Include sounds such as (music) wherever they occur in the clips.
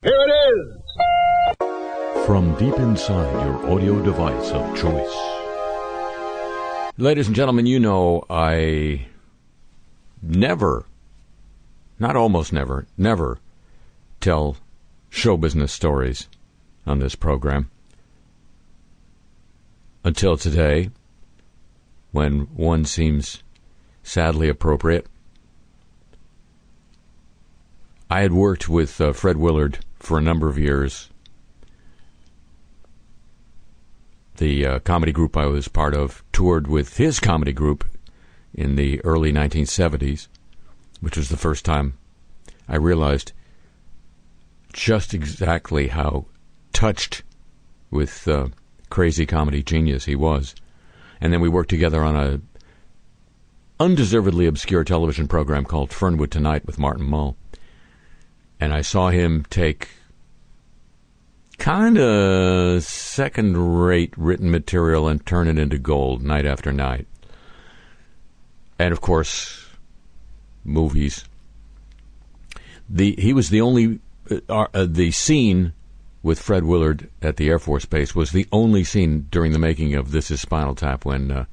Here it is! From deep inside your audio device of choice. Ladies and gentlemen, you know I never, not almost never, never tell show business stories on this program until today when one seems sadly appropriate. I had worked with uh, Fred Willard for a number of years. The uh, comedy group I was part of toured with his comedy group in the early 1970s, which was the first time I realized just exactly how touched with uh, crazy comedy genius he was. And then we worked together on a undeservedly obscure television program called Fernwood Tonight with Martin Mull and I saw him take kind of second rate written material and turn it into gold night after night. And of course, movies. The he was the only uh, uh, the scene with Fred Willard at the Air Force Base was the only scene during the making of This Is Spinal Tap when uh,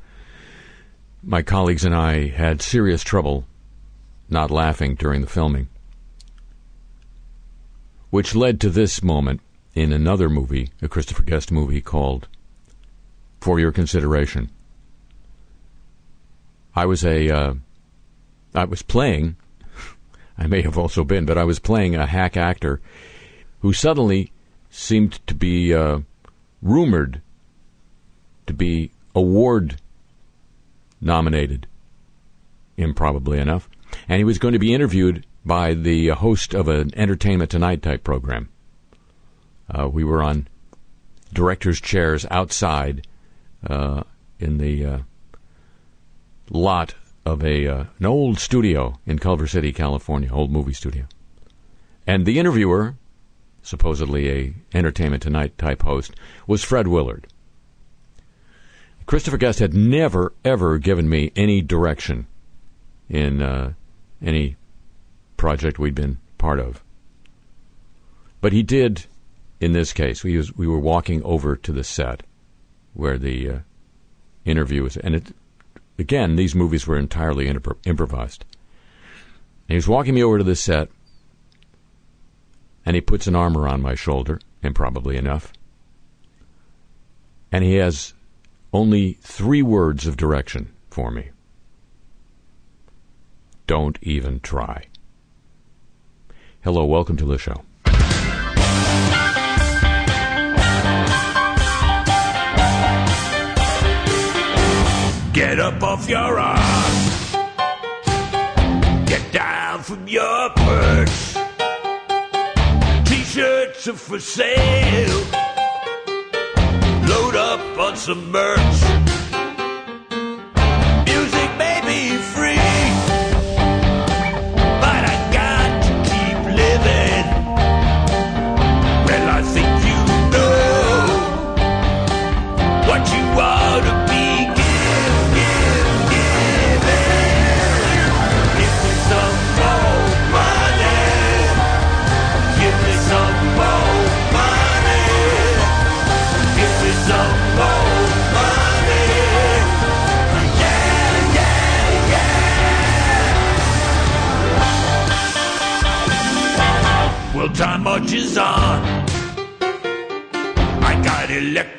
my colleagues and I had serious trouble not laughing during the filming which led to this moment in another movie, a Christopher Guest movie called For Your Consideration. I was a, uh, I was playing, (laughs) I may have also been, but I was playing a hack actor who suddenly seemed to be uh, rumored to be award nominated, improbably enough, and he was going to be interviewed by the host of an Entertainment Tonight type program. Uh, we were on directors' chairs outside uh, in the uh, lot of a uh, an old studio in Culver City, California, old movie studio. And the interviewer, supposedly a Entertainment Tonight type host, was Fred Willard. Christopher Guest had never ever given me any direction in uh, any project we'd been part of. But he did, in this case, we, was, we were walking over to the set where the uh, interview was, and it, again, these movies were entirely improvised. And he was walking me over to the set, and he puts an arm around my shoulder, improbably enough, and he has only three words of direction for me. Don't even try. Hello, welcome to the show. Get up off your ass. Get down from your perch. T-shirts are for sale. Load up on some merch.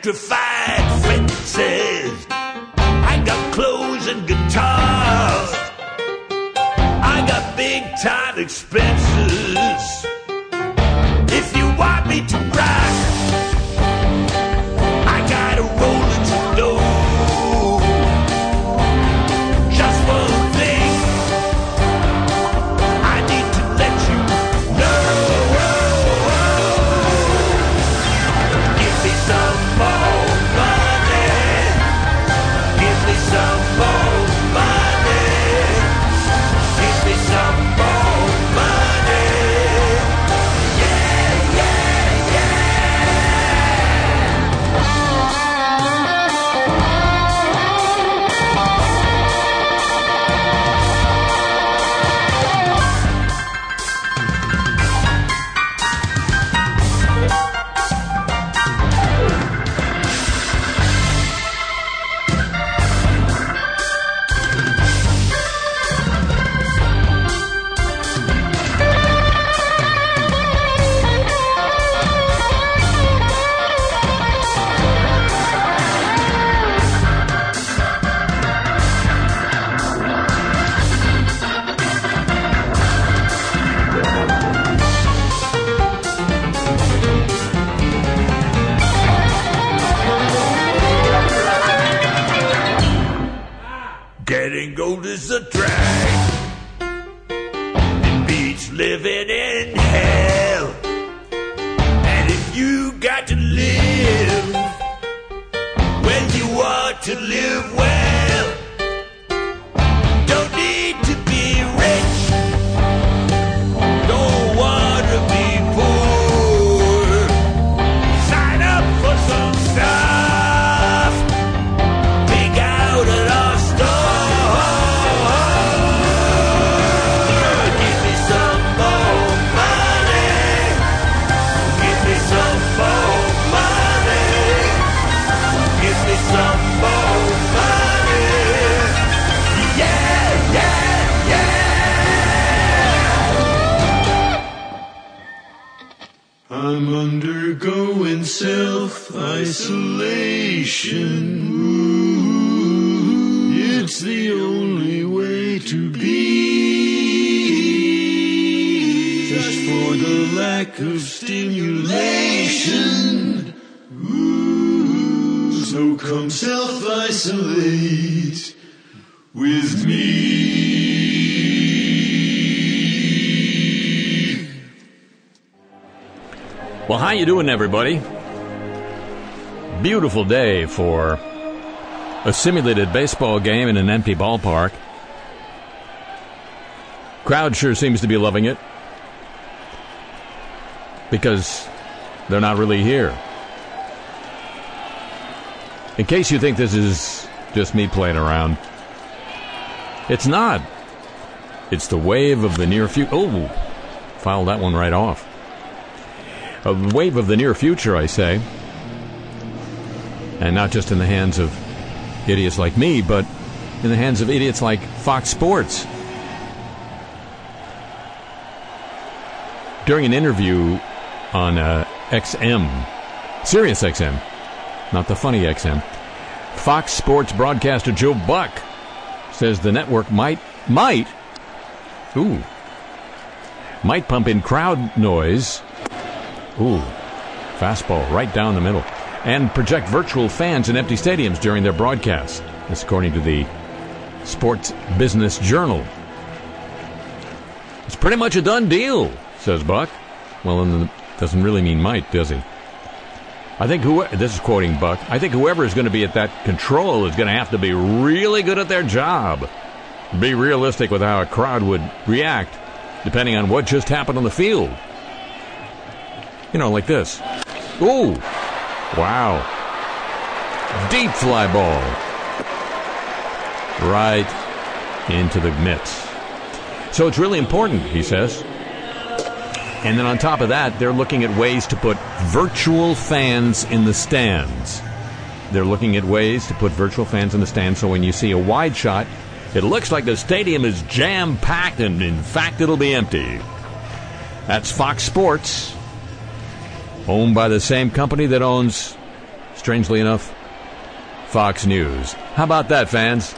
Electrified everybody? Beautiful day for a simulated baseball game in an empty ballpark. Crowd sure seems to be loving it because they're not really here. In case you think this is just me playing around, it's not. It's the wave of the near future. Oh, filed that one right off. A wave of the near future, I say. And not just in the hands of idiots like me, but in the hands of idiots like Fox Sports. During an interview on uh, XM, Sirius XM, not the funny XM, Fox Sports broadcaster Joe Buck says the network might, might, ooh, might pump in crowd noise Ooh, fastball right down the middle. And project virtual fans in empty stadiums during their broadcasts. This according to the Sports Business Journal. It's pretty much a done deal, says Buck. Well, and doesn't really mean might, does he? I think who this is quoting Buck. I think whoever is going to be at that control is going to have to be really good at their job. Be realistic with how a crowd would react, depending on what just happened on the field. You know, like this. Ooh! Wow. Deep fly ball. Right into the mitts. So it's really important, he says. And then on top of that, they're looking at ways to put virtual fans in the stands. They're looking at ways to put virtual fans in the stands so when you see a wide shot, it looks like the stadium is jam packed and in fact it'll be empty. That's Fox Sports owned by the same company that owns, strangely enough, Fox News. How about that, fans?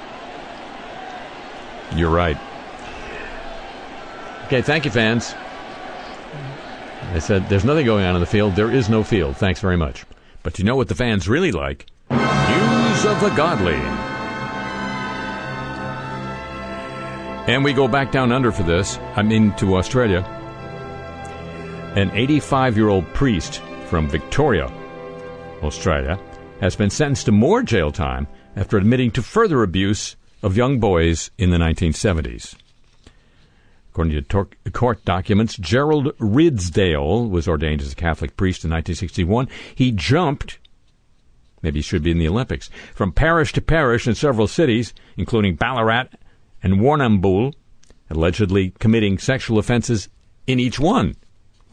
You're right. Okay, thank you, fans. I said, there's nothing going on in the field. There is no field. Thanks very much. But you know what the fans really like? News of the godly. And we go back down under for this. I mean, to Australia. An 85 year old priest from Victoria, Australia, has been sentenced to more jail time after admitting to further abuse of young boys in the 1970s. According to court documents, Gerald Ridsdale was ordained as a Catholic priest in 1961. He jumped, maybe he should be in the Olympics, from parish to parish in several cities, including Ballarat and Warrnambool, allegedly committing sexual offenses in each one.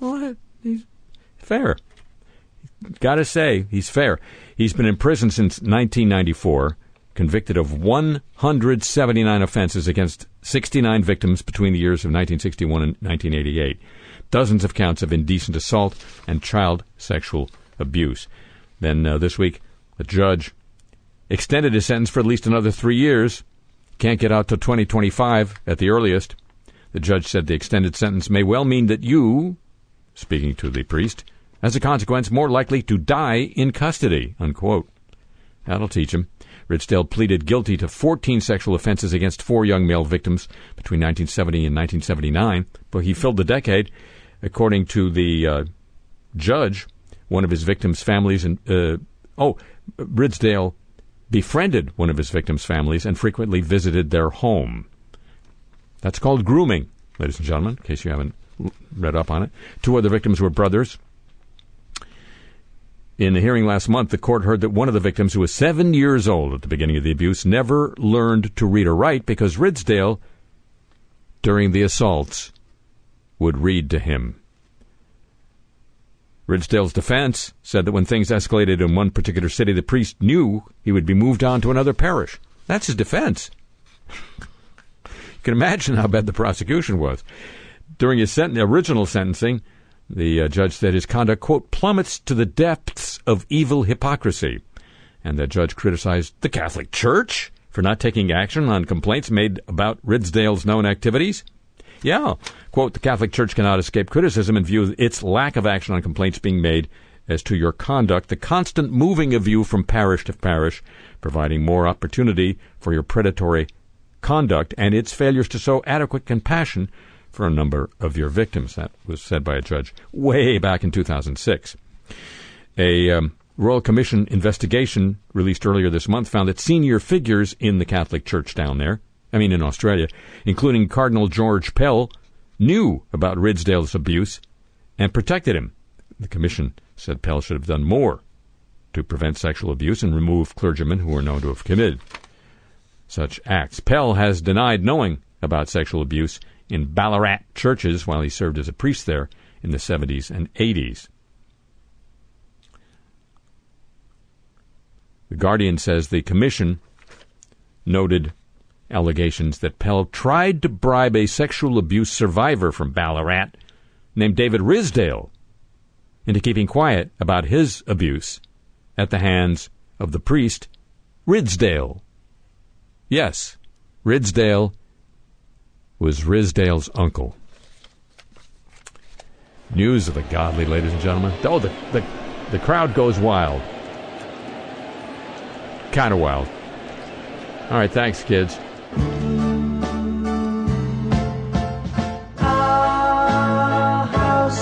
Well, he's fair. Got to say, he's fair. He's been in prison since 1994, convicted of 179 offenses against 69 victims between the years of 1961 and 1988, dozens of counts of indecent assault and child sexual abuse. Then uh, this week, the judge extended his sentence for at least another three years. Can't get out till 2025 at the earliest. The judge said the extended sentence may well mean that you, speaking to the priest, as a consequence, more likely to die in custody. Unquote. That'll teach him. Ridsdale pleaded guilty to 14 sexual offenses against four young male victims between 1970 and 1979, but he filled the decade. According to the uh, judge, one of his victims' families, and uh, oh, Ridsdale befriended one of his victims' families and frequently visited their home. That's called grooming, ladies and gentlemen, in case you haven't read up on it. Two other victims were brothers. In the hearing last month, the court heard that one of the victims, who was seven years old at the beginning of the abuse, never learned to read or write because Ridsdale, during the assaults, would read to him. Ridsdale's defense said that when things escalated in one particular city, the priest knew he would be moved on to another parish. That's his defense. (laughs) you can imagine how bad the prosecution was. During his sent- original sentencing, The uh, judge said his conduct, quote, plummets to the depths of evil hypocrisy. And the judge criticized the Catholic Church for not taking action on complaints made about Ridsdale's known activities. Yeah, quote, the Catholic Church cannot escape criticism and view of its lack of action on complaints being made as to your conduct, the constant moving of you from parish to parish, providing more opportunity for your predatory conduct, and its failures to show adequate compassion for a number of your victims. That was said by a judge way back in 2006. A um, Royal Commission investigation released earlier this month found that senior figures in the Catholic Church down there, I mean in Australia, including Cardinal George Pell, knew about Ridsdale's abuse and protected him. The commission said Pell should have done more to prevent sexual abuse and remove clergymen who were known to have committed such acts. Pell has denied knowing about sexual abuse in Ballarat churches while he served as a priest there in the 70s and 80s. The Guardian says the commission noted allegations that Pell tried to bribe a sexual abuse survivor from Ballarat named David Ridsdale into keeping quiet about his abuse at the hands of the priest Ridsdale. Yes, Ridsdale was Ridsdale's uncle. News of the godly, ladies and gentlemen. Oh, the, the, the crowd goes wild. Kind of wild. All right, thanks, kids. House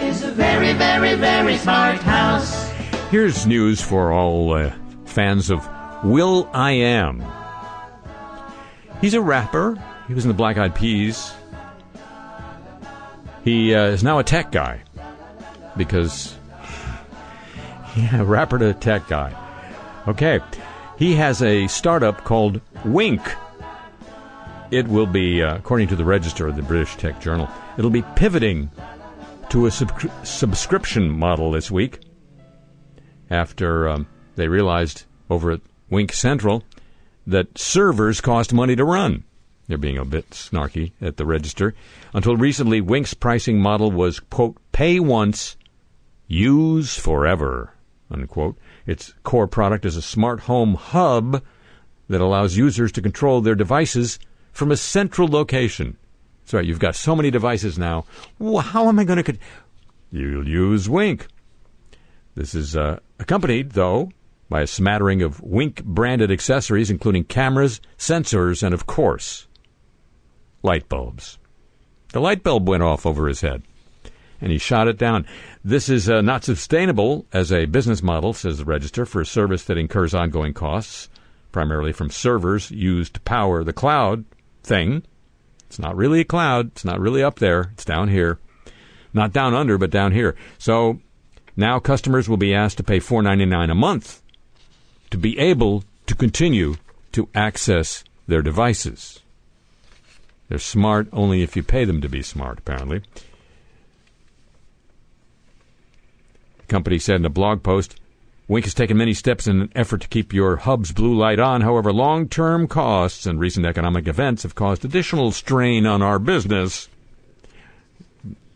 is a very, very, very smart house. Here's news for all uh, fans of Will I Am. He's a rapper. He was in the Black Eyed Peas. He uh, is now a tech guy because, (laughs) yeah, rapper to tech guy. Okay, he has a startup called Wink. It will be, uh, according to the Register of the British Tech Journal, it'll be pivoting to a sub- subscription model this week after um, they realized over at Wink Central that servers cost money to run. They're being a bit snarky at the register. Until recently, Wink's pricing model was, quote, pay once, use forever, unquote. Its core product is a smart home hub that allows users to control their devices from a central location. That's right, you've got so many devices now. Well, how am I going to. Con- You'll use Wink. This is uh, accompanied, though, by a smattering of Wink branded accessories, including cameras, sensors, and, of course, light bulbs. The light bulb went off over his head, and he shot it down. This is uh, not sustainable as a business model, says the Register, for a service that incurs ongoing costs, primarily from servers used to power the cloud thing. It's not really a cloud. It's not really up there. It's down here. Not down under, but down here. So now customers will be asked to pay $4.99 a month to be able to continue to access their devices. They're smart only if you pay them to be smart, apparently. The company said in a blog post Wink has taken many steps in an effort to keep your hub's blue light on. However, long term costs and recent economic events have caused additional strain on our business.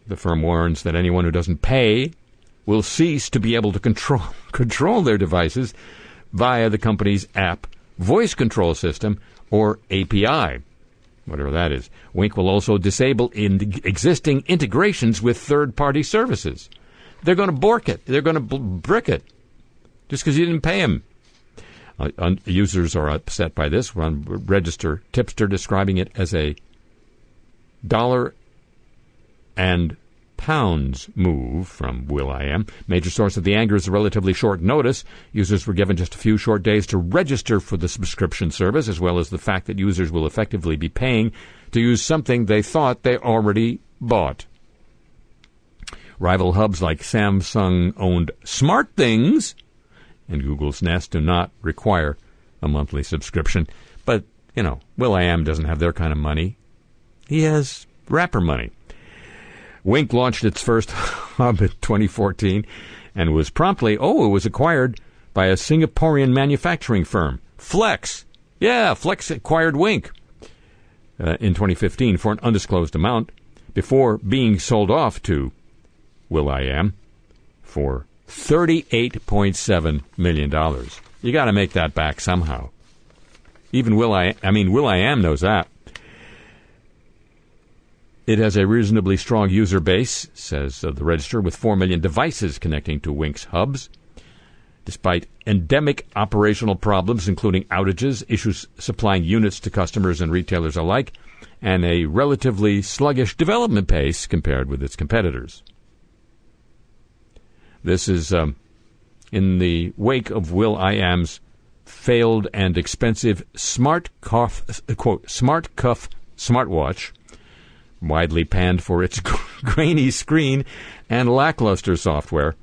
The firm warns that anyone who doesn't pay will cease to be able to control, (laughs) control their devices via the company's app voice control system or API, whatever that is. Wink will also disable in existing integrations with third party services. They're going to bork it, they're going to brick it just because you didn't pay them. Uh, un- users are upset by this. One register tipster describing it as a dollar and pounds move from Will I Am. Major source of the anger is a relatively short notice. Users were given just a few short days to register for the subscription service, as well as the fact that users will effectively be paying to use something they thought they already bought. Rival hubs like Samsung owned SmartThings and Google's Nest do not require a monthly subscription. But, you know, Will I Am doesn't have their kind of money. He has rapper money. Wink launched its first (laughs) hub in 2014 and was promptly, oh, it was acquired by a Singaporean manufacturing firm, Flex. Yeah, Flex acquired Wink uh, in 2015 for an undisclosed amount before being sold off to Will I Am for $38.7 million. You got to make that back somehow. Even Will I, I mean, Will I Am knows that. It has a reasonably strong user base, says uh, the register, with 4 million devices connecting to Wink's hubs. Despite endemic operational problems, including outages, issues supplying units to customers and retailers alike, and a relatively sluggish development pace compared with its competitors. This is um, in the wake of Will I Am's failed and expensive smart cuff, quote, smart cuff smartwatch, widely panned for its (laughs) grainy screen and lackluster software,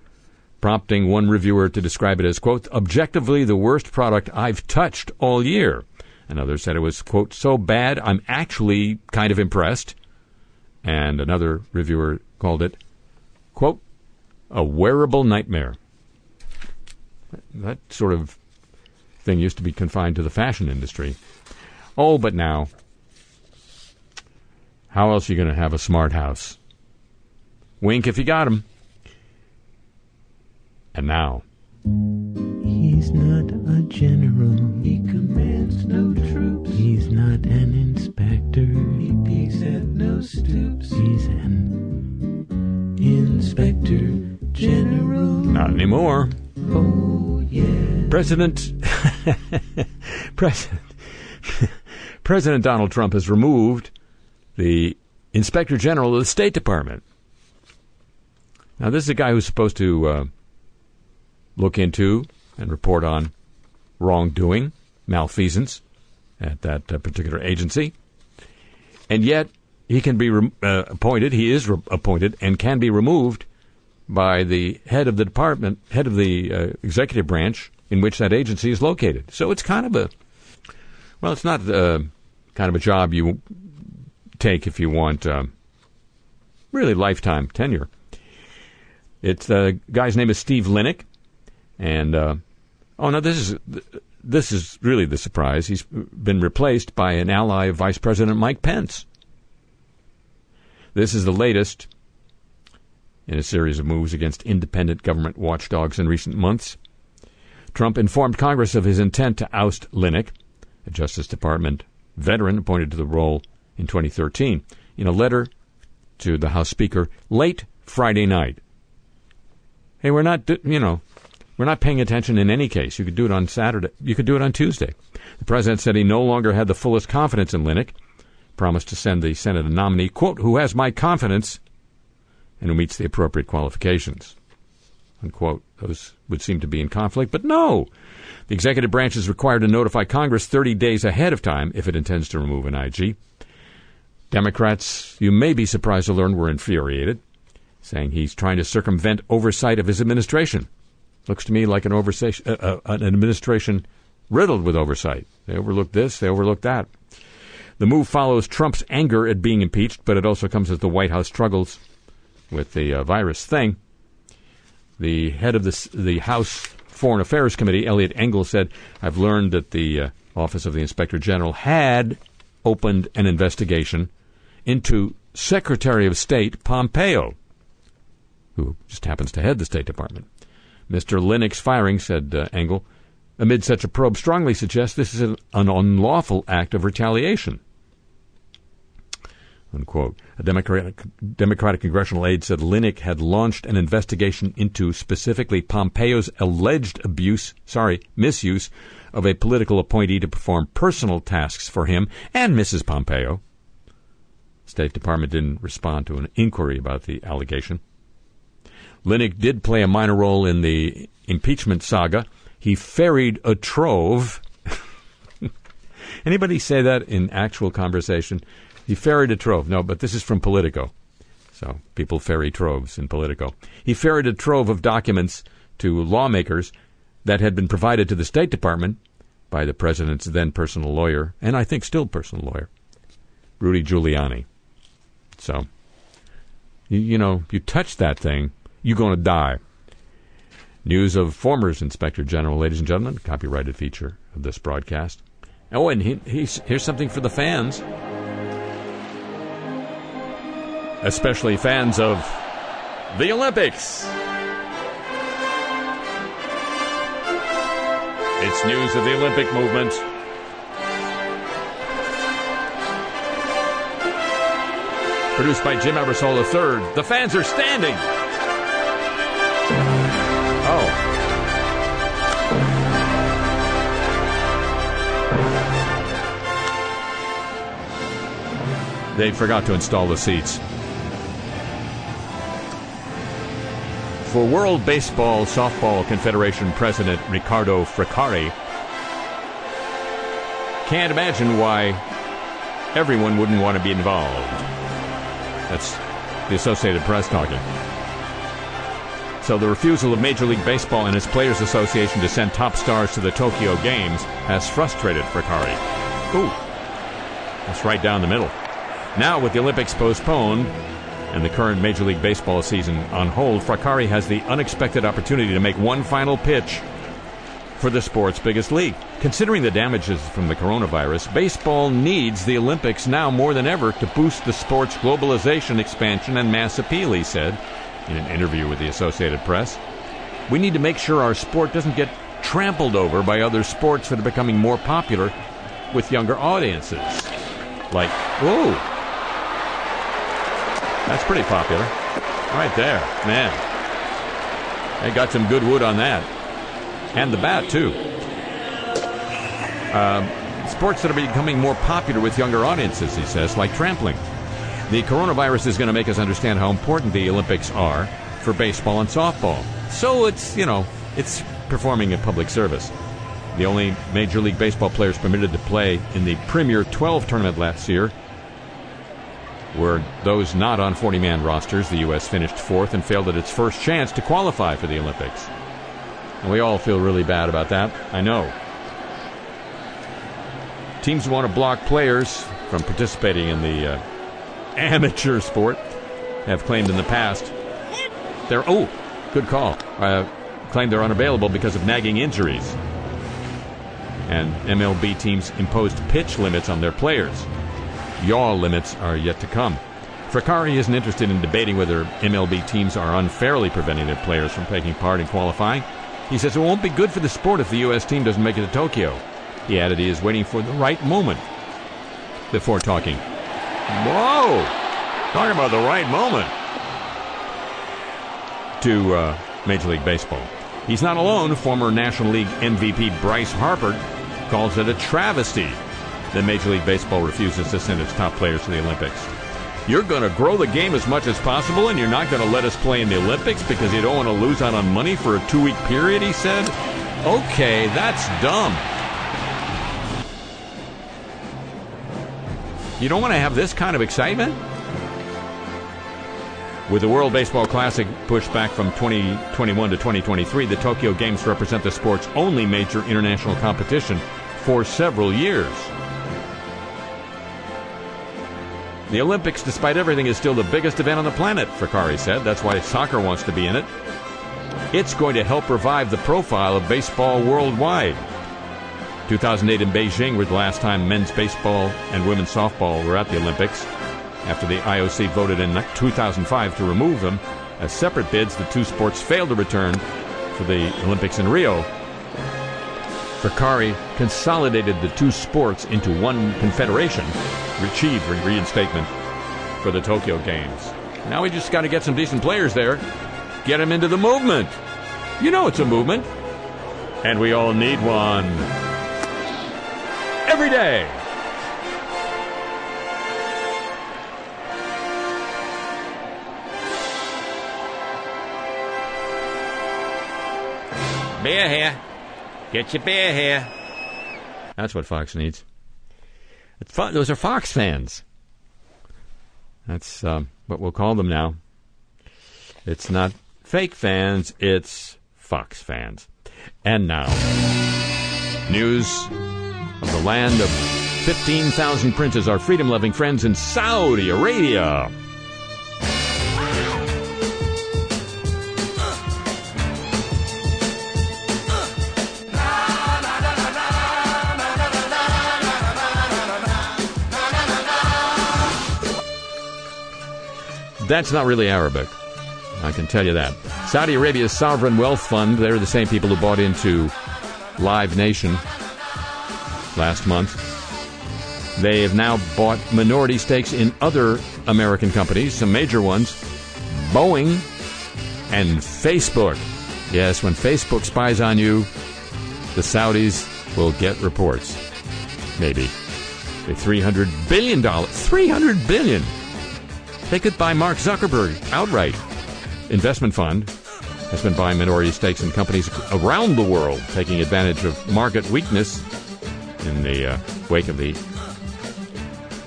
prompting one reviewer to describe it as, quote, objectively the worst product I've touched all year. Another said it was, quote, so bad I'm actually kind of impressed. And another reviewer called it, quote, a wearable nightmare. That sort of thing used to be confined to the fashion industry. Oh, but now, how else are you going to have a smart house? Wink if you got 'em. And now. He's not a general. He commands no troops. He's not an inspector. He peeks at no stoops. He's an inspector general. Not anymore. Oh, yeah. President (laughs) President (laughs) President Donald Trump has removed the Inspector General of the State Department. Now, this is a guy who's supposed to uh, look into and report on wrongdoing, malfeasance at that uh, particular agency, and yet he can be re- uh, appointed. He is re- appointed and can be removed by the head of the department, head of the uh, executive branch in which that agency is located. So it's kind of a, well, it's not uh, kind of a job you take if you want uh, really lifetime tenure. It's the uh, guy's name is Steve Linick, and uh, oh no, this is this is really the surprise. He's been replaced by an ally of Vice President Mike Pence. This is the latest in a series of moves against independent government watchdogs in recent months. Trump informed Congress of his intent to oust Linick, a Justice Department veteran appointed to the role in 2013, in a letter to the House Speaker late Friday night. Hey, we're not, you know, we're not paying attention in any case. You could do it on Saturday. You could do it on Tuesday. The president said he no longer had the fullest confidence in Linick, promised to send the Senate a nominee, quote, who has my confidence and who meets the appropriate qualifications. Unquote. Those would seem to be in conflict, but no. The executive branch is required to notify Congress 30 days ahead of time if it intends to remove an IG. Democrats, you may be surprised to learn, were infuriated, saying he's trying to circumvent oversight of his administration. Looks to me like an, oversight, uh, uh, an administration riddled with oversight. They overlooked this, they overlooked that. The move follows Trump's anger at being impeached, but it also comes as the White House struggles with the uh, virus thing. The head of the, the House Foreign Affairs Committee, Eliot Engel, said, I've learned that the uh, Office of the Inspector General had opened an investigation into Secretary of State Pompeo, who just happens to head the State Department. Mr. Linick's firing, said uh, Engel, amid such a probe strongly suggests this is an, an unlawful act of retaliation. Unquote. A Democratic, Democratic congressional aide said Linick had launched an investigation into specifically Pompeo's alleged abuse, sorry, misuse of a political appointee to perform personal tasks for him and Mrs. Pompeo. State Department didn't respond to an inquiry about the allegation. Linick did play a minor role in the impeachment saga. He ferried a trove. (laughs) Anybody say that in actual conversation? He ferried a trove. No, but this is from Politico. So people ferry troves in Politico. He ferried a trove of documents to lawmakers that had been provided to the State Department by the president's then personal lawyer, and I think still personal lawyer, Rudy Giuliani. So, you, you know, you touch that thing, you're going to die. News of former Inspector General, ladies and gentlemen, copyrighted feature of this broadcast. Oh, and he, here's something for the fans, especially fans of The Olympics. It's news of the Olympic movement. Produced by Jim Ebersol III. The fans are standing. Oh. They forgot to install the seats. For World Baseball Softball Confederation President Riccardo Fraccari, can't imagine why everyone wouldn't want to be involved. That's the Associated Press talking. So the refusal of Major League Baseball and its Players Association to send top stars to the Tokyo Games has frustrated Fraccari. Ooh, that's right down the middle. Now, with the Olympics postponed and the current Major League Baseball season on hold, Fraccari has the unexpected opportunity to make one final pitch for the sport's biggest league. Considering the damages from the coronavirus, baseball needs the Olympics now more than ever to boost the sport's globalization, expansion, and mass appeal, he said in an interview with the Associated Press. We need to make sure our sport doesn't get trampled over by other sports that are becoming more popular with younger audiences. Like, whoa, that's pretty popular. Right there, man. They got some good wood on that. And the bat, too. Um, sports that are becoming more popular with younger audiences, he says, like trampling. The coronavirus is going to make us understand how important the Olympics are for baseball and softball. So it's, you know, it's performing a public service. The only Major League Baseball players permitted to play in the Premier 12 tournament last year were those not on 40 man rosters. The U.S. finished fourth and failed at its first chance to qualify for the Olympics. And we all feel really bad about that, I know. Teams want to block players from participating in the uh, amateur sport have claimed in the past they're, oh, good call, uh, claimed they're unavailable because of nagging injuries. And MLB teams imposed pitch limits on their players yaw limits are yet to come. Fraccari isn't interested in debating whether MLB teams are unfairly preventing their players from taking part in qualifying. He says it won't be good for the sport if the U.S. team doesn't make it to Tokyo. He added he is waiting for the right moment before talking. Whoa! Talking about the right moment to uh, Major League Baseball. He's not alone. Former National League MVP Bryce Harper calls it a travesty that Major League Baseball refuses to send its top players to the Olympics. You're going to grow the game as much as possible, and you're not going to let us play in the Olympics because you don't want to lose out on money for a two week period, he said. Okay, that's dumb. You don't want to have this kind of excitement? With the World Baseball Classic pushed back from 2021 to 2023, the Tokyo Games represent the sport's only major international competition for several years. The Olympics, despite everything, is still the biggest event on the planet, Fraccari said. That's why soccer wants to be in it. It's going to help revive the profile of baseball worldwide. 2008 in Beijing were the last time men's baseball and women's softball were at the Olympics. After the IOC voted in 2005 to remove them as separate bids, the two sports failed to return for the Olympics in Rio. Fraccari consolidated the two sports into one confederation achieved reinstatement for the Tokyo Games. Now we just got to get some decent players there, get them into the movement. You know it's a movement. And we all need one. Every day. Beer here. Get your beer here. That's what Fox needs. Those are Fox fans. That's um, what we'll call them now. It's not fake fans, it's Fox fans. And now, news of the land of 15,000 princes, our freedom loving friends in Saudi Arabia. That's not really Arabic. I can tell you that. Saudi Arabia's sovereign wealth fund, they're the same people who bought into Live Nation last month. They have now bought minority stakes in other American companies, some major ones Boeing and Facebook. Yes, when Facebook spies on you, the Saudis will get reports. Maybe. A $300 billion. $300 billion! They could buy Mark Zuckerberg outright. Investment fund has been buying minority stakes in companies around the world, taking advantage of market weakness in the uh, wake of the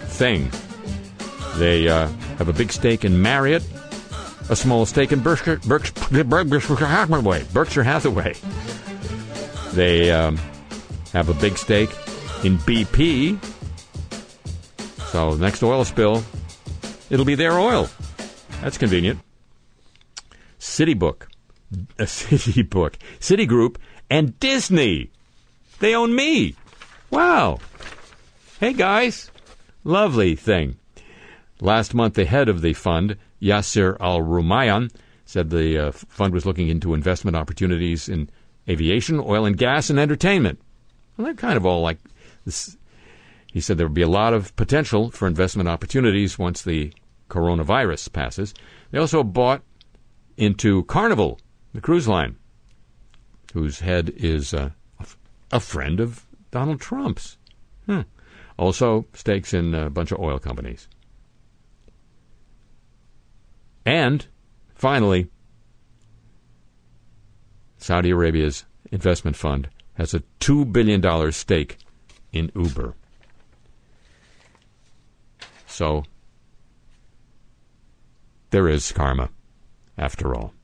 thing. They uh, have a big stake in Marriott, a small stake in Berkshire, Berkshire, Berkshire Hathaway. Berkshire Hathaway. They um, have a big stake in BP. So next oil spill, it'll be their oil. That's convenient. Citibook, a (laughs) Citigroup, and Disney. They own me. Wow. Hey guys, lovely thing. Last month, the head of the fund, Yasser Al Rumayyan, said the uh, fund was looking into investment opportunities in aviation, oil and gas, and entertainment. Well, they're kind of all like this. He said there would be a lot of potential for investment opportunities once the coronavirus passes. They also bought into Carnival, the cruise line, whose head is uh, a friend of Donald Trump's. Hmm. Also, stakes in a bunch of oil companies. And finally, Saudi Arabia's investment fund has a $2 billion stake in Uber. So, there is karma, after all.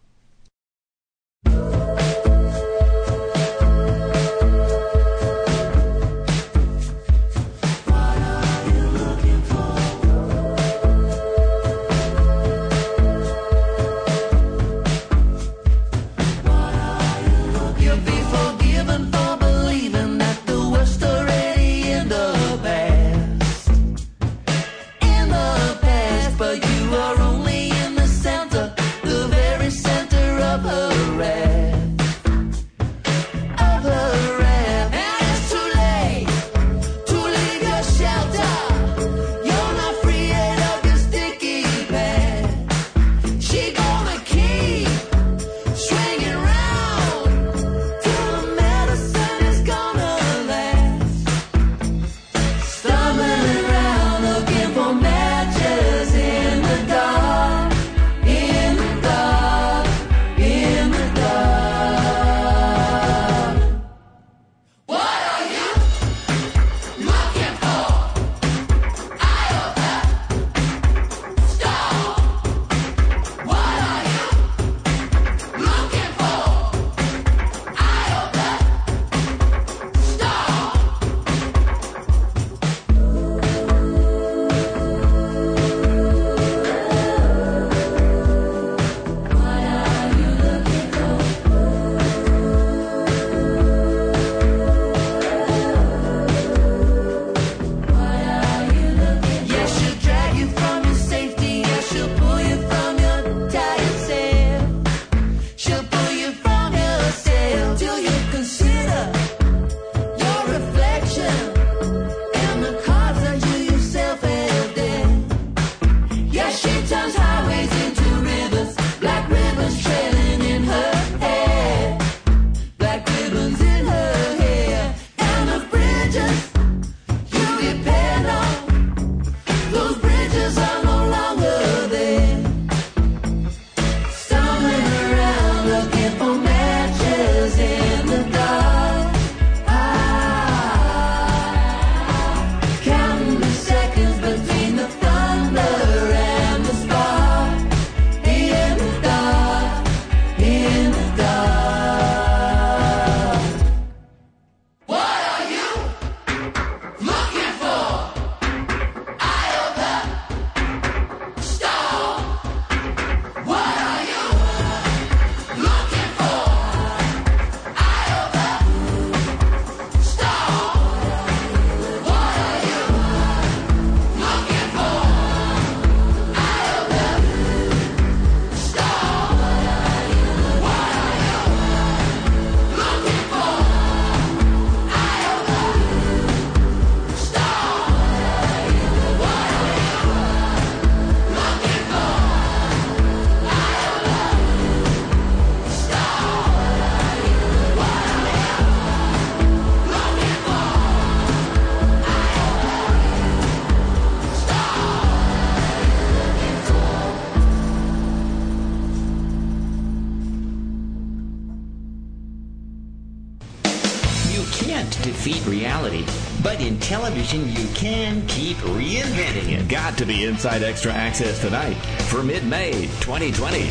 To be Inside Extra Access tonight for mid May 2020.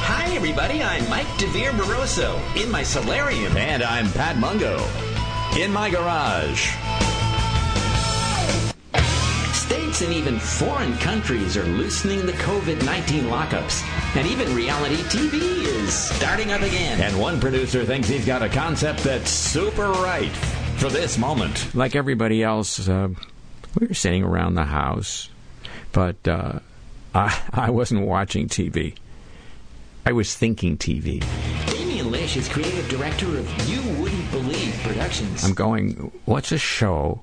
Hi, everybody. I'm Mike DeVere Barroso in my solarium. And I'm Pat Mungo in my garage. States and even foreign countries are loosening the COVID 19 lockups. And even reality TV is starting up again. And one producer thinks he's got a concept that's super right for this moment. Like everybody else, uh, we were sitting around the house, but uh, I, I wasn't watching TV. I was thinking TV. Damien Lish is creative director of You Wouldn't Believe Productions. I'm going, what's a show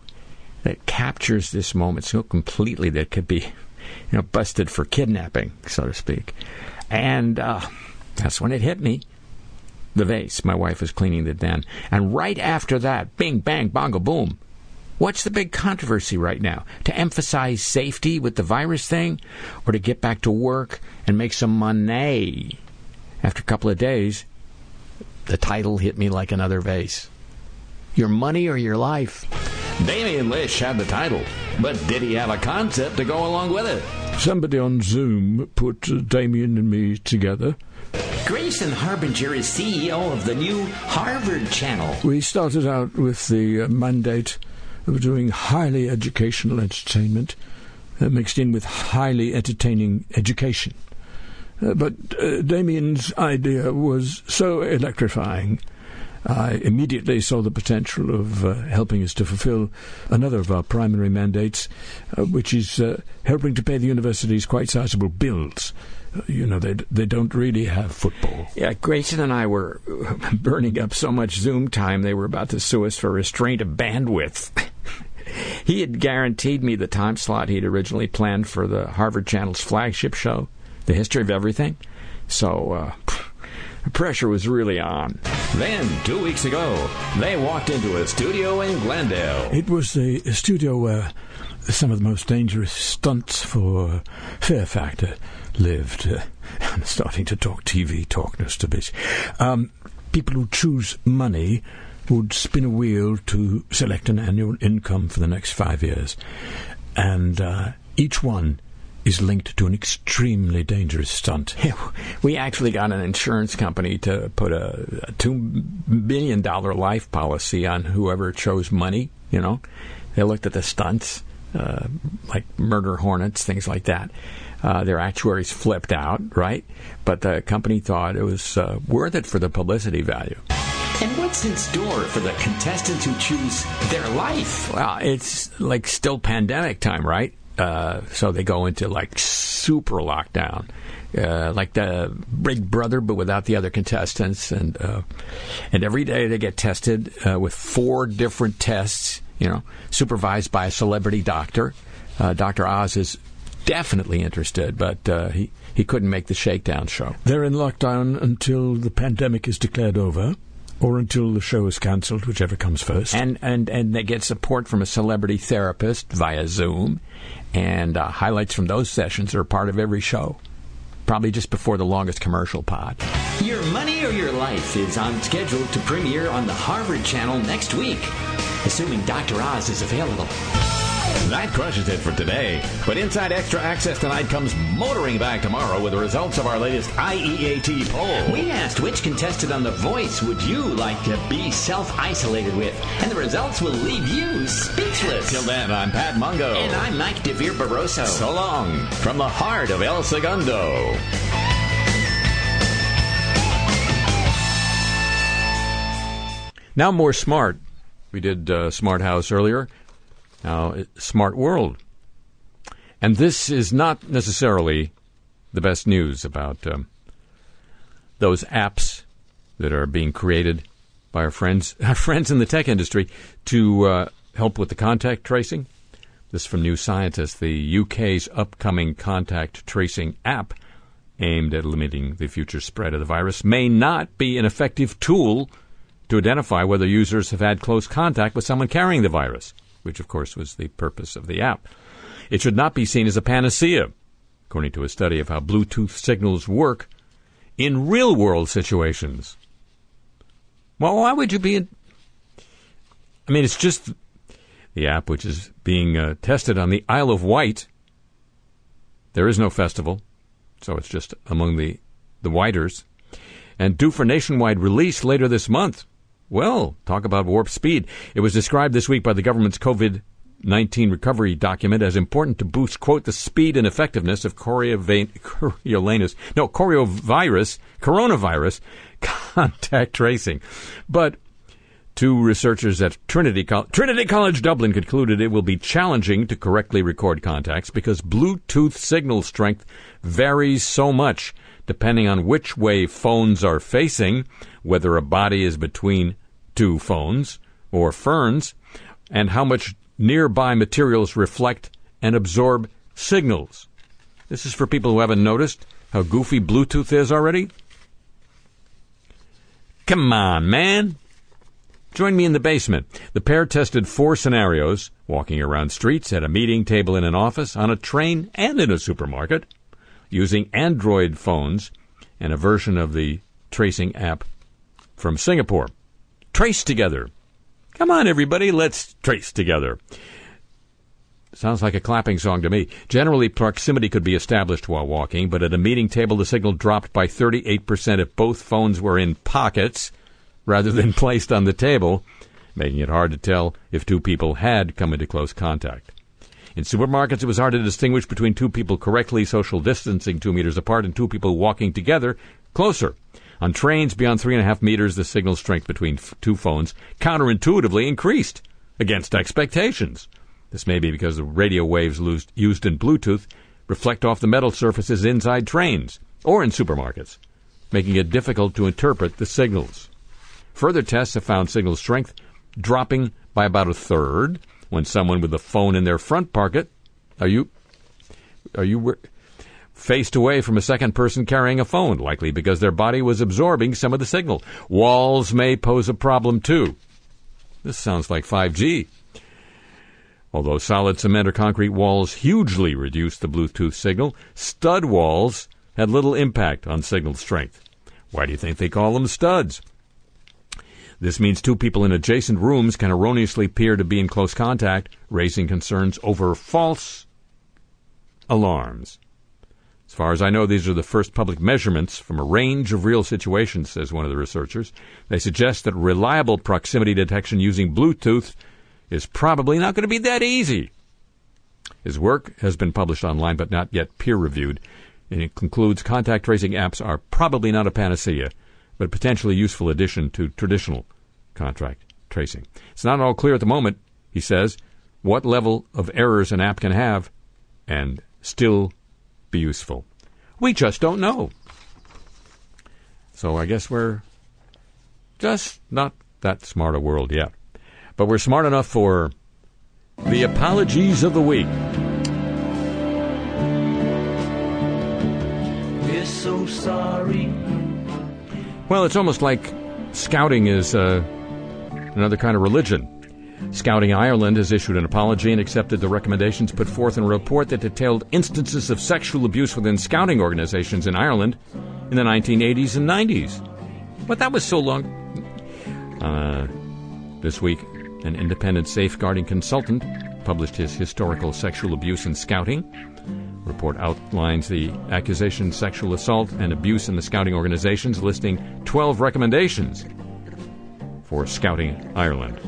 that captures this moment so completely that could be, you know, busted for kidnapping, so to speak? And uh, that's when it hit me. The vase. My wife was cleaning the den. And right after that, bing, bang, bongo, boom. What's the big controversy right now? To emphasize safety with the virus thing or to get back to work and make some money? After a couple of days, the title hit me like another vase. Your money or your life? Damien Lish had the title, but did he have a concept to go along with it? Somebody on Zoom put Damien and me together. Grayson Harbinger is CEO of the new Harvard Channel. We started out with the uh, mandate of doing highly educational entertainment uh, mixed in with highly entertaining education. Uh, but uh, Damien's idea was so electrifying. I immediately saw the potential of uh, helping us to fulfill another of our primary mandates, uh, which is uh, helping to pay the universities quite sizable bills. You know, they they don't really have football. Yeah, Grayson and I were (laughs) burning up so much Zoom time they were about to sue us for restraint of bandwidth. (laughs) he had guaranteed me the time slot he'd originally planned for the Harvard Channel's flagship show, The History of Everything. So, uh, (laughs) the pressure was really on. Then, two weeks ago, they walked into a studio in Glendale. It was a, a studio where some of the most dangerous stunts for Fear Factor lived. Uh, I'm (laughs) starting to talk TV talk, just a bit. Um, people who choose money would spin a wheel to select an annual income for the next five years. And uh, each one is linked to an extremely dangerous stunt. (laughs) we actually got an insurance company to put a, a two million dollar life policy on whoever chose money. You know, they looked at the stunts, uh, like murder hornets, things like that. Uh, their actuaries flipped out, right? But the company thought it was uh, worth it for the publicity value. And what's in store for the contestants who choose their life? Well, it's like still pandemic time, right? Uh, so they go into like super lockdown, uh, like the Big Brother, but without the other contestants. And uh, and every day they get tested uh, with four different tests. You know, supervised by a celebrity doctor. Uh, Doctor Oz is definitely interested, but uh, he he couldn't make the Shakedown show. They're in lockdown until the pandemic is declared over. Or until the show is cancelled, whichever comes first. And and and they get support from a celebrity therapist via Zoom, and uh, highlights from those sessions are part of every show. Probably just before the longest commercial pod. Your Money or Your Life is on schedule to premiere on the Harvard Channel next week, assuming Dr. Oz is available. That crushes it for today. But Inside Extra Access tonight comes motoring back tomorrow with the results of our latest IEAT poll. We asked which contestant on The Voice would you like to be self isolated with, and the results will leave you speechless. Till then, I'm Pat Mungo. And I'm Mike DeVere Barroso. So long from the heart of El Segundo. Now more smart. We did uh, Smart House earlier. Now Smart World. And this is not necessarily the best news about um, those apps that are being created by our friends, (laughs) our friends in the tech industry, to uh, help with the contact tracing. This is from New Scientist, the UK's upcoming contact tracing app aimed at limiting the future spread of the virus may not be an effective tool to identify whether users have had close contact with someone carrying the virus, which of course was the purpose of the app. It should not be seen as a panacea, according to a study of how Bluetooth signals work in real world situations. Well, why would you be in? I mean, it's just the app which is being uh, tested on the Isle of Wight. There is no festival, so it's just among the the Whiters, and due for nationwide release later this month. Well, talk about warp speed. It was described this week by the government's COVID 19 recovery document as important to boost, quote, the speed and effectiveness of Coriolanus, (laughs) no, Coriovirus, coronavirus (laughs) contact tracing. But two researchers at Trinity, Trinity College Dublin concluded it will be challenging to correctly record contacts because Bluetooth signal strength varies so much depending on which way phones are facing, whether a body is between two phones or ferns, and how much nearby materials reflect and absorb signals. This is for people who haven't noticed how goofy Bluetooth is already. Come on, man. Join me in the basement. The pair tested four scenarios walking around streets, at a meeting table in an office, on a train, and in a supermarket using Android phones and a version of the tracing app from Singapore. Trace together. Come on, everybody, let's trace together. Sounds like a clapping song to me. Generally, proximity could be established while walking, but at a meeting table, the signal dropped by 38% if both phones were in pockets rather than (laughs) placed on the table, making it hard to tell if two people had come into close contact. In supermarkets, it was hard to distinguish between two people correctly social distancing two meters apart and two people walking together closer. On trains beyond three and a half meters, the signal strength between f- two phones counterintuitively increased against expectations. This may be because the radio waves used, used in Bluetooth reflect off the metal surfaces inside trains or in supermarkets, making it difficult to interpret the signals. Further tests have found signal strength dropping by about a third when someone with a phone in their front pocket are you are you faced away from a second person carrying a phone, likely because their body was absorbing some of the signal. Walls may pose a problem too. This sounds like 5G. Although solid cement or concrete walls hugely reduce the Bluetooth signal, stud walls had little impact on signal strength. Why do you think they call them studs? This means two people in adjacent rooms can erroneously appear to be in close contact, raising concerns over false alarms. As far as I know, these are the first public measurements from a range of real situations, says one of the researchers. They suggest that reliable proximity detection using Bluetooth is probably not going to be that easy. His work has been published online but not yet peer reviewed, and it concludes contact tracing apps are probably not a panacea, but a potentially useful addition to traditional contract tracing. It's not all clear at the moment, he says, what level of errors an app can have and still be useful. We just don't know. So I guess we're just not that smart a world yet. But we're smart enough for the apologies of the week. We're so sorry. Well, it's almost like scouting is uh, another kind of religion. Scouting Ireland has issued an apology and accepted the recommendations put forth in a report that detailed instances of sexual abuse within scouting organizations in Ireland in the 1980s and 90s. But that was so long. Uh, this week, an independent safeguarding consultant published his historical sexual abuse in scouting. Report outlines the accusation, sexual assault, and abuse in the scouting organizations, listing 12 recommendations for Scouting Ireland.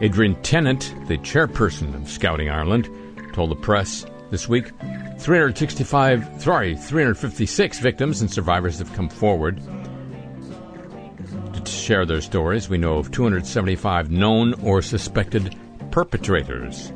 Adrian Tennant, the chairperson of Scouting Ireland, told the press this week 365, sorry, 356 victims and survivors have come forward to share their stories. We know of 275 known or suspected perpetrators.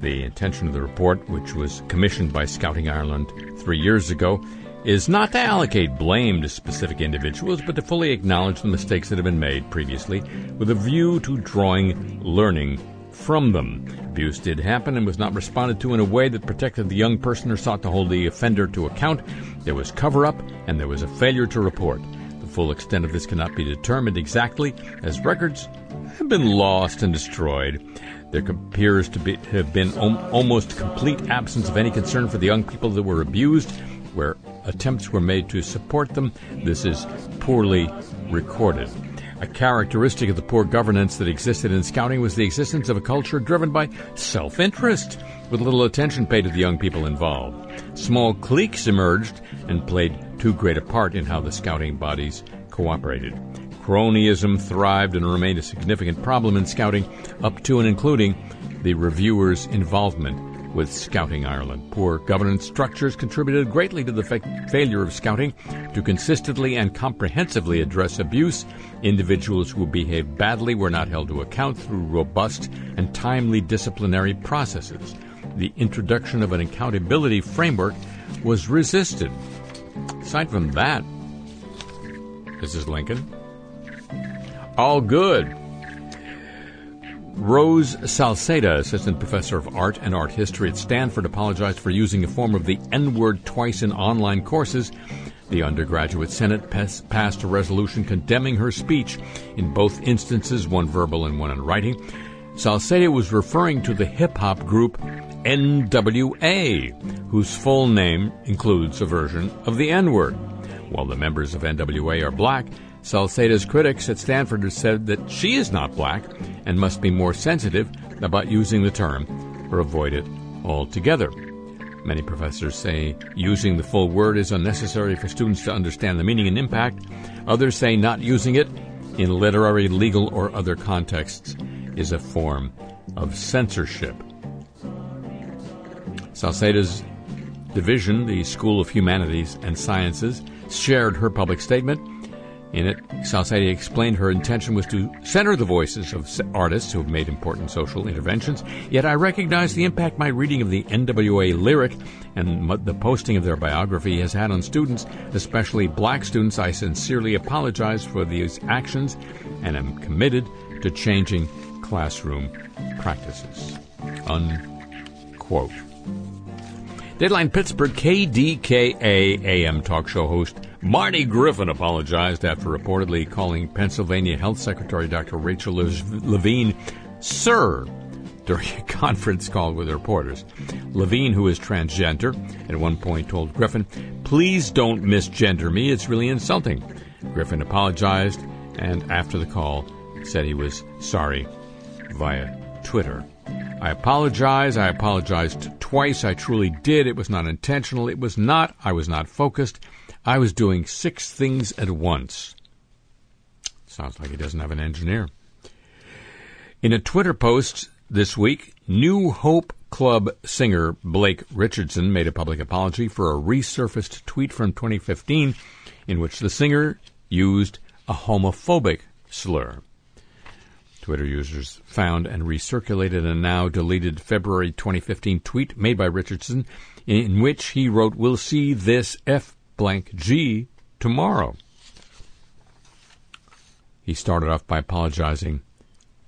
The intention of the report, which was commissioned by Scouting Ireland three years ago, is not to allocate blame to specific individuals, but to fully acknowledge the mistakes that have been made previously with a view to drawing learning from them. Abuse did happen and was not responded to in a way that protected the young person or sought to hold the offender to account. There was cover up and there was a failure to report. The full extent of this cannot be determined exactly, as records have been lost and destroyed. There appears to be, have been almost complete absence of any concern for the young people that were abused, where attempts were made to support them, this is poorly recorded. A characteristic of the poor governance that existed in scouting was the existence of a culture driven by self interest, with little attention paid to the young people involved. Small cliques emerged and played too great a part in how the scouting bodies cooperated. Cronyism thrived and remained a significant problem in scouting, up to and including the reviewers' involvement with Scouting Ireland. Poor governance structures contributed greatly to the fa- failure of Scouting to consistently and comprehensively address abuse. Individuals who behaved badly were not held to account through robust and timely disciplinary processes. The introduction of an accountability framework was resisted. Aside from that, this is Lincoln. All good. Rose Salseda, assistant professor of art and art history at Stanford, apologized for using a form of the N word twice in online courses. The undergraduate Senate pas- passed a resolution condemning her speech in both instances, one verbal and one in writing. Salseda was referring to the hip hop group NWA, whose full name includes a version of the N word. While the members of NWA are black, Salseda's critics at Stanford have said that she is not black and must be more sensitive about using the term or avoid it altogether. Many professors say using the full word is unnecessary for students to understand the meaning and impact. Others say not using it in literary, legal, or other contexts is a form of censorship. Salseda's division, the School of Humanities and Sciences, shared her public statement. In it, Salseda explained her intention was to center the voices of artists who have made important social interventions. Yet I recognize the impact my reading of the NWA lyric and the posting of their biography has had on students, especially black students. I sincerely apologize for these actions and am committed to changing classroom practices. Unquote. Deadline Pittsburgh KDKA AM talk show host Marty Griffin apologized after reportedly calling Pennsylvania Health Secretary Dr. Rachel Levine Sir during a (laughs) conference call with reporters. Levine, who is transgender, at one point told Griffin, Please don't misgender me, it's really insulting. Griffin apologized and after the call said he was sorry via Twitter. I apologize. I apologized twice. I truly did. It was not intentional. It was not. I was not focused. I was doing six things at once. Sounds like he doesn't have an engineer. In a Twitter post this week, New Hope Club singer Blake Richardson made a public apology for a resurfaced tweet from 2015 in which the singer used a homophobic slur. Twitter users found and recirculated a now deleted February 2015 tweet made by Richardson in which he wrote, We'll see this F blank G tomorrow. He started off by apologizing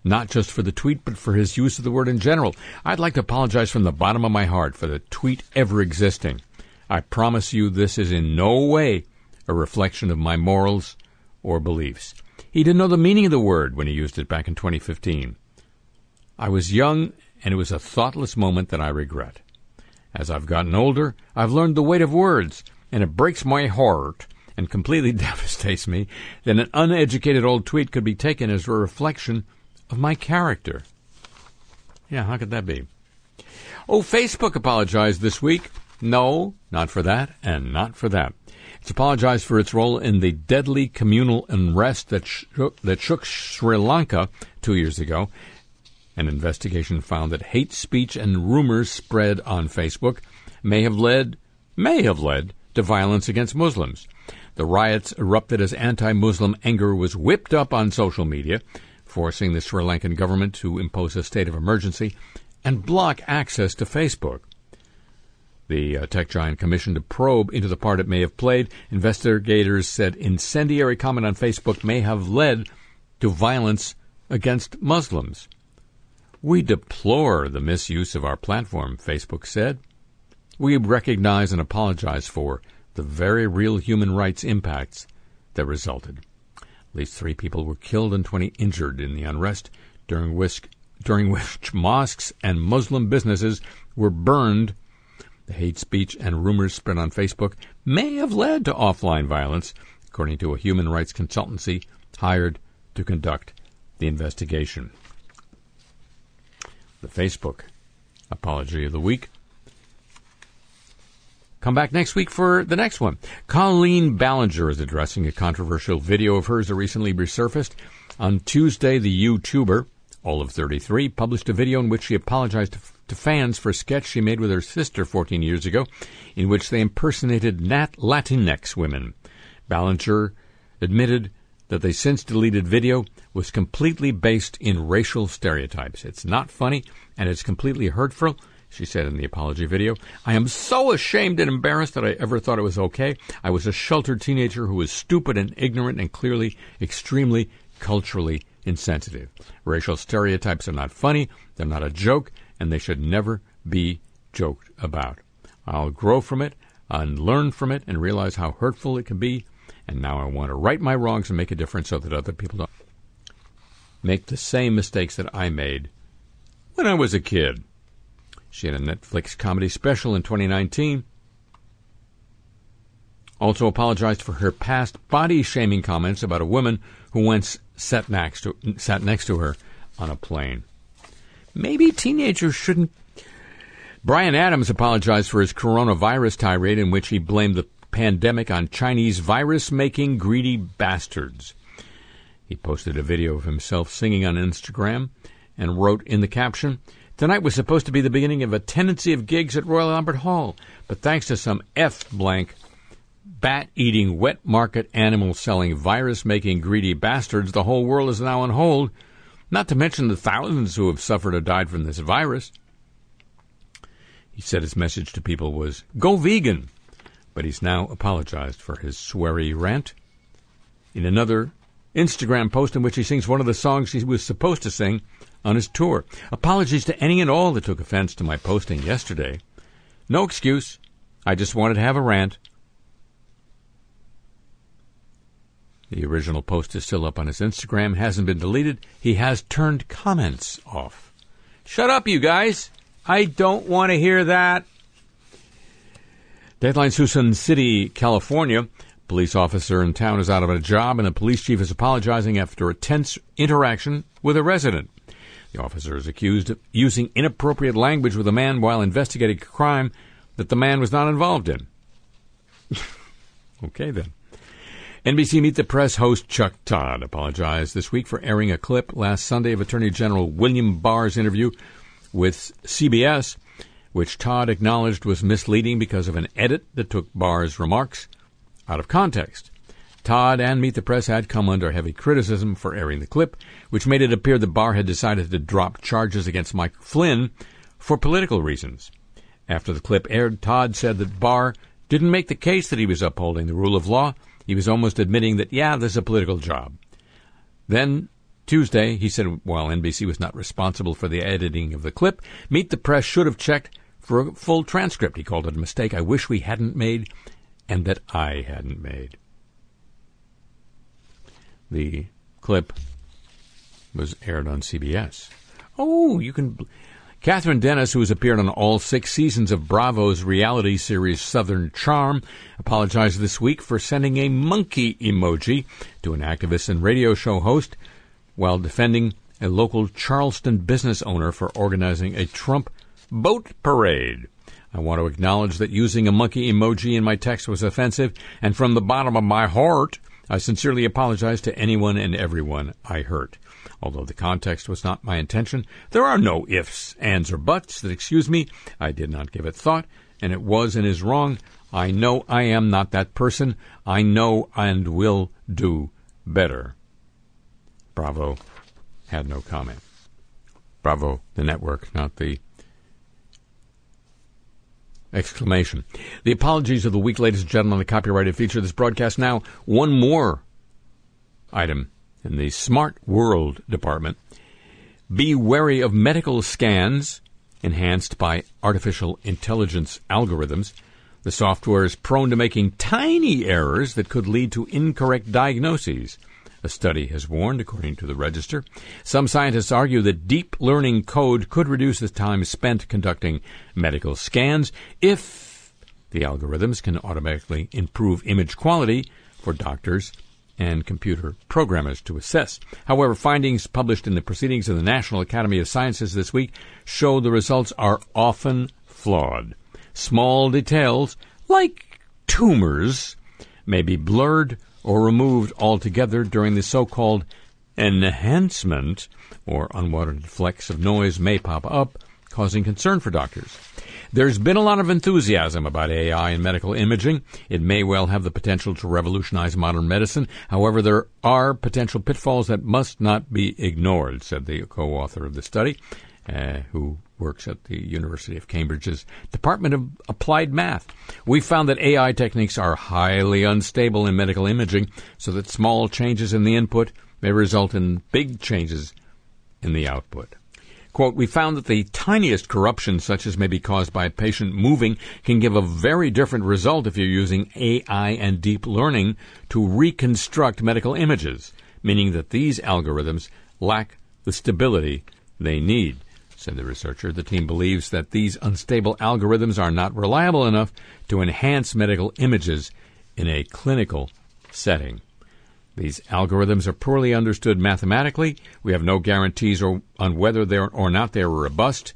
not just for the tweet, but for his use of the word in general. I'd like to apologize from the bottom of my heart for the tweet ever existing. I promise you this is in no way a reflection of my morals or beliefs. He didn't know the meaning of the word when he used it back in 2015. I was young, and it was a thoughtless moment that I regret. As I've gotten older, I've learned the weight of words, and it breaks my heart and completely (laughs) devastates me that an uneducated old tweet could be taken as a reflection of my character. Yeah, how could that be? Oh, Facebook apologized this week. No, not for that, and not for that. It's apologized for its role in the deadly communal unrest that shook, that shook Sri Lanka two years ago. An investigation found that hate speech and rumors spread on Facebook may have led may have led to violence against Muslims. The riots erupted as anti-Muslim anger was whipped up on social media, forcing the Sri Lankan government to impose a state of emergency and block access to Facebook. The uh, tech giant commissioned a probe into the part it may have played. Investigators said incendiary comment on Facebook may have led to violence against Muslims. We deplore the misuse of our platform, Facebook said. We recognize and apologize for the very real human rights impacts that resulted. At least three people were killed and 20 injured in the unrest, during which, during which mosques and Muslim businesses were burned The hate speech and rumors spread on Facebook may have led to offline violence, according to a human rights consultancy hired to conduct the investigation. The Facebook apology of the week. Come back next week for the next one. Colleen Ballinger is addressing a controversial video of hers that recently resurfaced. On Tuesday, the YouTuber, all of 33, published a video in which she apologized to, fans for a sketch she made with her sister 14 years ago, in which they impersonated Nat Latinx women. Ballinger admitted that the since deleted video was completely based in racial stereotypes. It's not funny and it's completely hurtful, she said in the apology video. I am so ashamed and embarrassed that I ever thought it was okay. I was a sheltered teenager who was stupid and ignorant and clearly extremely culturally insensitive. Racial stereotypes are not funny, they're not a joke, and they should never be joked about. I'll grow from it and learn from it and realize how hurtful it can be and now I want to right my wrongs and make a difference so that other people don't make the same mistakes that I made when I was a kid. She had a Netflix comedy special in 2019. Also apologized for her past body shaming comments about a woman who once sat next to, sat next to her on a plane. Maybe teenagers shouldn't. Bryan Adams apologized for his coronavirus tirade in which he blamed the pandemic on Chinese virus making greedy bastards. He posted a video of himself singing on Instagram and wrote in the caption, Tonight was supposed to be the beginning of a tendency of gigs at Royal Albert Hall, but thanks to some F blank bat eating, wet market animal selling, virus making greedy bastards, the whole world is now on hold, not to mention the thousands who have suffered or died from this virus. He said his message to people was Go vegan! but he's now apologized for his sweary rant. In another Instagram post in which he sings one of the songs he was supposed to sing on his tour. Apologies to any and all that took offense to my posting yesterday. No excuse. I just wanted to have a rant. The original post is still up on his Instagram, hasn't been deleted. He has turned comments off. Shut up, you guys! I don't want to hear that. Deadline Suisun City, California. Police officer in town is out of a job, and the police chief is apologizing after a tense interaction with a resident. The officer is accused of using inappropriate language with a man while investigating a crime that the man was not involved in. (laughs) okay, then. NBC Meet the Press host Chuck Todd apologized this week for airing a clip last Sunday of Attorney General William Barr's interview with CBS which Todd acknowledged was misleading because of an edit that took Barr's remarks out of context. Todd and Meet the Press had come under heavy criticism for airing the clip, which made it appear that Barr had decided to drop charges against Mike Flynn for political reasons. After the clip aired, Todd said that Barr didn't make the case that he was upholding the rule of law. He was almost admitting that, yeah, this is a political job. Then, Tuesday, he said while NBC was not responsible for the editing of the clip, Meet the Press should have checked for a full transcript. He called it a mistake I wish we hadn't made and that I hadn't made. The clip was aired on CBS. Oh, you can. Kathryn Dennis, who has appeared on all six seasons of Bravo's reality series Southern Charm, apologized this week for sending a monkey emoji to an activist and radio show host while defending a local Charleston business owner for organizing a Trump boat parade. I want to acknowledge that using a monkey emoji in my text was offensive, and from the bottom of my heart, I sincerely apologize to anyone and everyone I hurt. Although the context was not my intention, there are no ifs, ands, or buts that excuse me. I did not give it thought, and it was and is wrong. I know I am not that person. I know and will do better. Bravo had no comment. Bravo, the network, not the Exclamation. The apologies of the week, ladies and gentlemen, the copyrighted feature of this broadcast. Now, one more item in the Smart World department. Be wary of medical scans enhanced by artificial intelligence algorithms. The software is prone to making tiny errors that could lead to incorrect diagnoses A study has warned, according to the Register. Some scientists argue that deep learning code could reduce the time spent conducting medical scans if the algorithms can automatically improve image quality for doctors and computer programmers to assess. However, findings published in the Proceedings of the National Academy of Sciences this week show the results are often flawed. Small details, like tumors, may be blurred or removed altogether during the so-called enhancement, or unwanted flecks of noise may pop up, causing concern for doctors. There's been a lot of enthusiasm about AI in medical imaging. It may well have the potential to revolutionize modern medicine. However, there are potential pitfalls that must not be ignored, said the co-author of the study, uh, who works at the University of Cambridge's Department of Applied Math. We found that AI techniques are highly unstable in medical imaging, so that small changes in the input may result in big changes in the output. Quote, we found that the tiniest corruption, such as may be caused by a patient moving, can give a very different result if you're using AI and deep learning to reconstruct medical images, meaning that these algorithms lack the stability they need, said the researcher. The team believes that these unstable algorithms are not reliable enough to enhance medical images in a clinical setting. These algorithms are poorly understood mathematically. We have no guarantees or, on whether they're or not they're robust.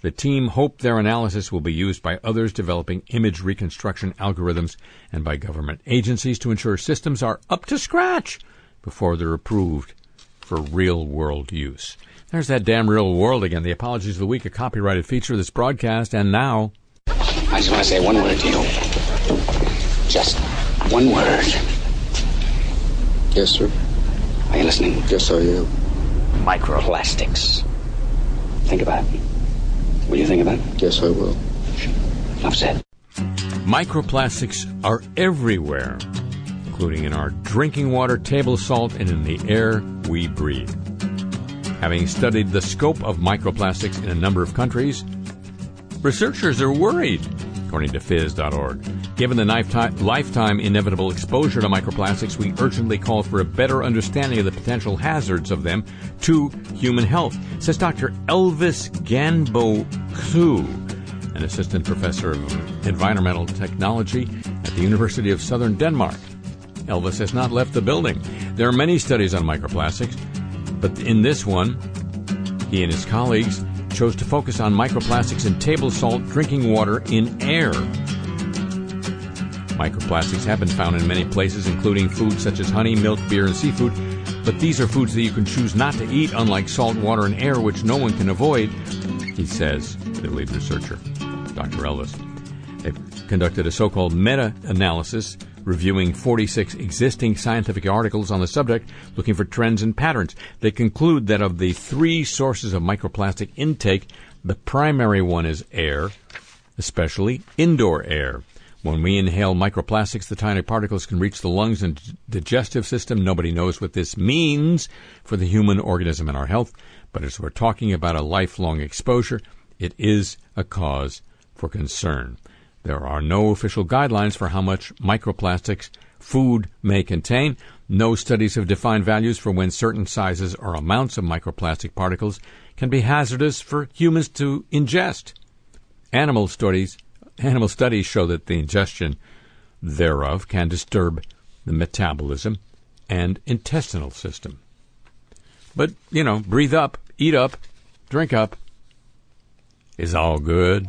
The team hope their analysis will be used by others developing image reconstruction algorithms and by government agencies to ensure systems are up to scratch before they're approved for real world use. There's that damn real world again. The apologies of the week, a copyrighted feature of this broadcast, and now. I just want to say one word to you. Just one word. Yes, sir. Are you listening? Yes, I am. Microplastics. Think about it. Will you think about it? Yes, I will. Enough said. Microplastics are everywhere, including in our drinking water, table salt, and in the air we breathe. Having studied the scope of microplastics in a number of countries, researchers are worried, according to phys.org. Given the lifetime, inevitable exposure to microplastics, we urgently call for a better understanding of the potential hazards of them to human health, says Dr. Elvis Genbo Xu, an assistant professor of environmental technology at the University of Southern Denmark. Elvis has not left the building. There are many studies on microplastics, but in this one, he and his colleagues chose to focus on microplastics in table salt drinking water in air. Microplastics have been found in many places, including foods such as honey, milk, beer, and seafood, but these are foods that you can choose not to eat, unlike salt water and air, which no one can avoid, he says, the lead researcher, Dr. Elvis. They've conducted a so called meta analysis reviewing 46 existing scientific articles on the subject, looking for trends and patterns. They conclude that of the three sources of microplastic intake, the primary one is air, especially indoor air. When we inhale microplastics, the tiny particles can reach the lungs and digestive system. Nobody knows what this means for the human organism and our health, but as we're talking about a lifelong exposure, it is a cause for concern. There are no official guidelines for how much microplastics food may contain. No studies have defined values for when certain sizes or amounts of microplastic particles can be hazardous for humans to ingest. Animal studies Animal studies show that the ingestion thereof can disturb the metabolism and intestinal system. But, you know, breathe up, eat up, drink up is all good.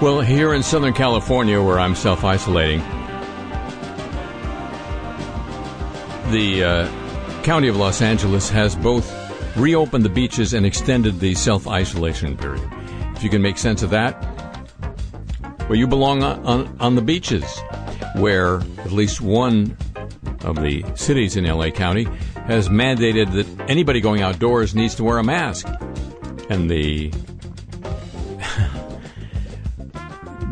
Well, here in Southern California, where I'm self isolating, the uh, County of Los Angeles has both reopened the beaches and extended the self isolation period. If you can make sense of that, well, you belong on, on, on the beaches, where at least one of the cities in LA County has mandated that anybody going outdoors needs to wear a mask. And the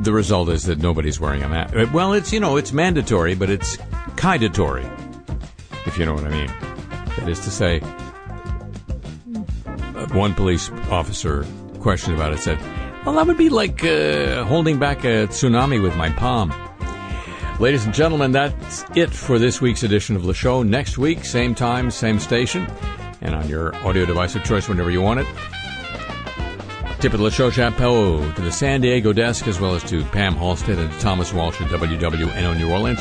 the result is that nobody's wearing a mask. Well, it's you know it's mandatory, but it's kindatory, if you know what I mean. That is to say, uh, one police officer questioned about it said, "Well, that would be like uh, holding back a tsunami with my palm." Ladies and gentlemen, that's it for this week's edition of the show. Next week, same time, same station, and on your audio device of choice whenever you want it. Tip of the show chapeau to the San Diego desk, as well as to Pam Halstead and Thomas Walsh at WWNO New Orleans.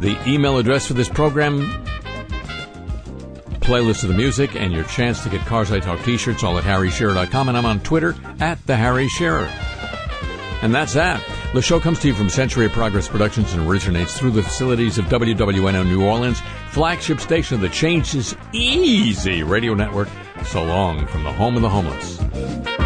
The email address for this program, playlist of the music, and your chance to get Cars I Talk t-shirts all at harryshearer.com, and I'm on Twitter at the Harry Shearer. And that's that. The show comes to you from Century of Progress Productions and originates through the facilities of WWNO New Orleans, flagship station of the Changes Easy radio network. So long from the home of the homeless.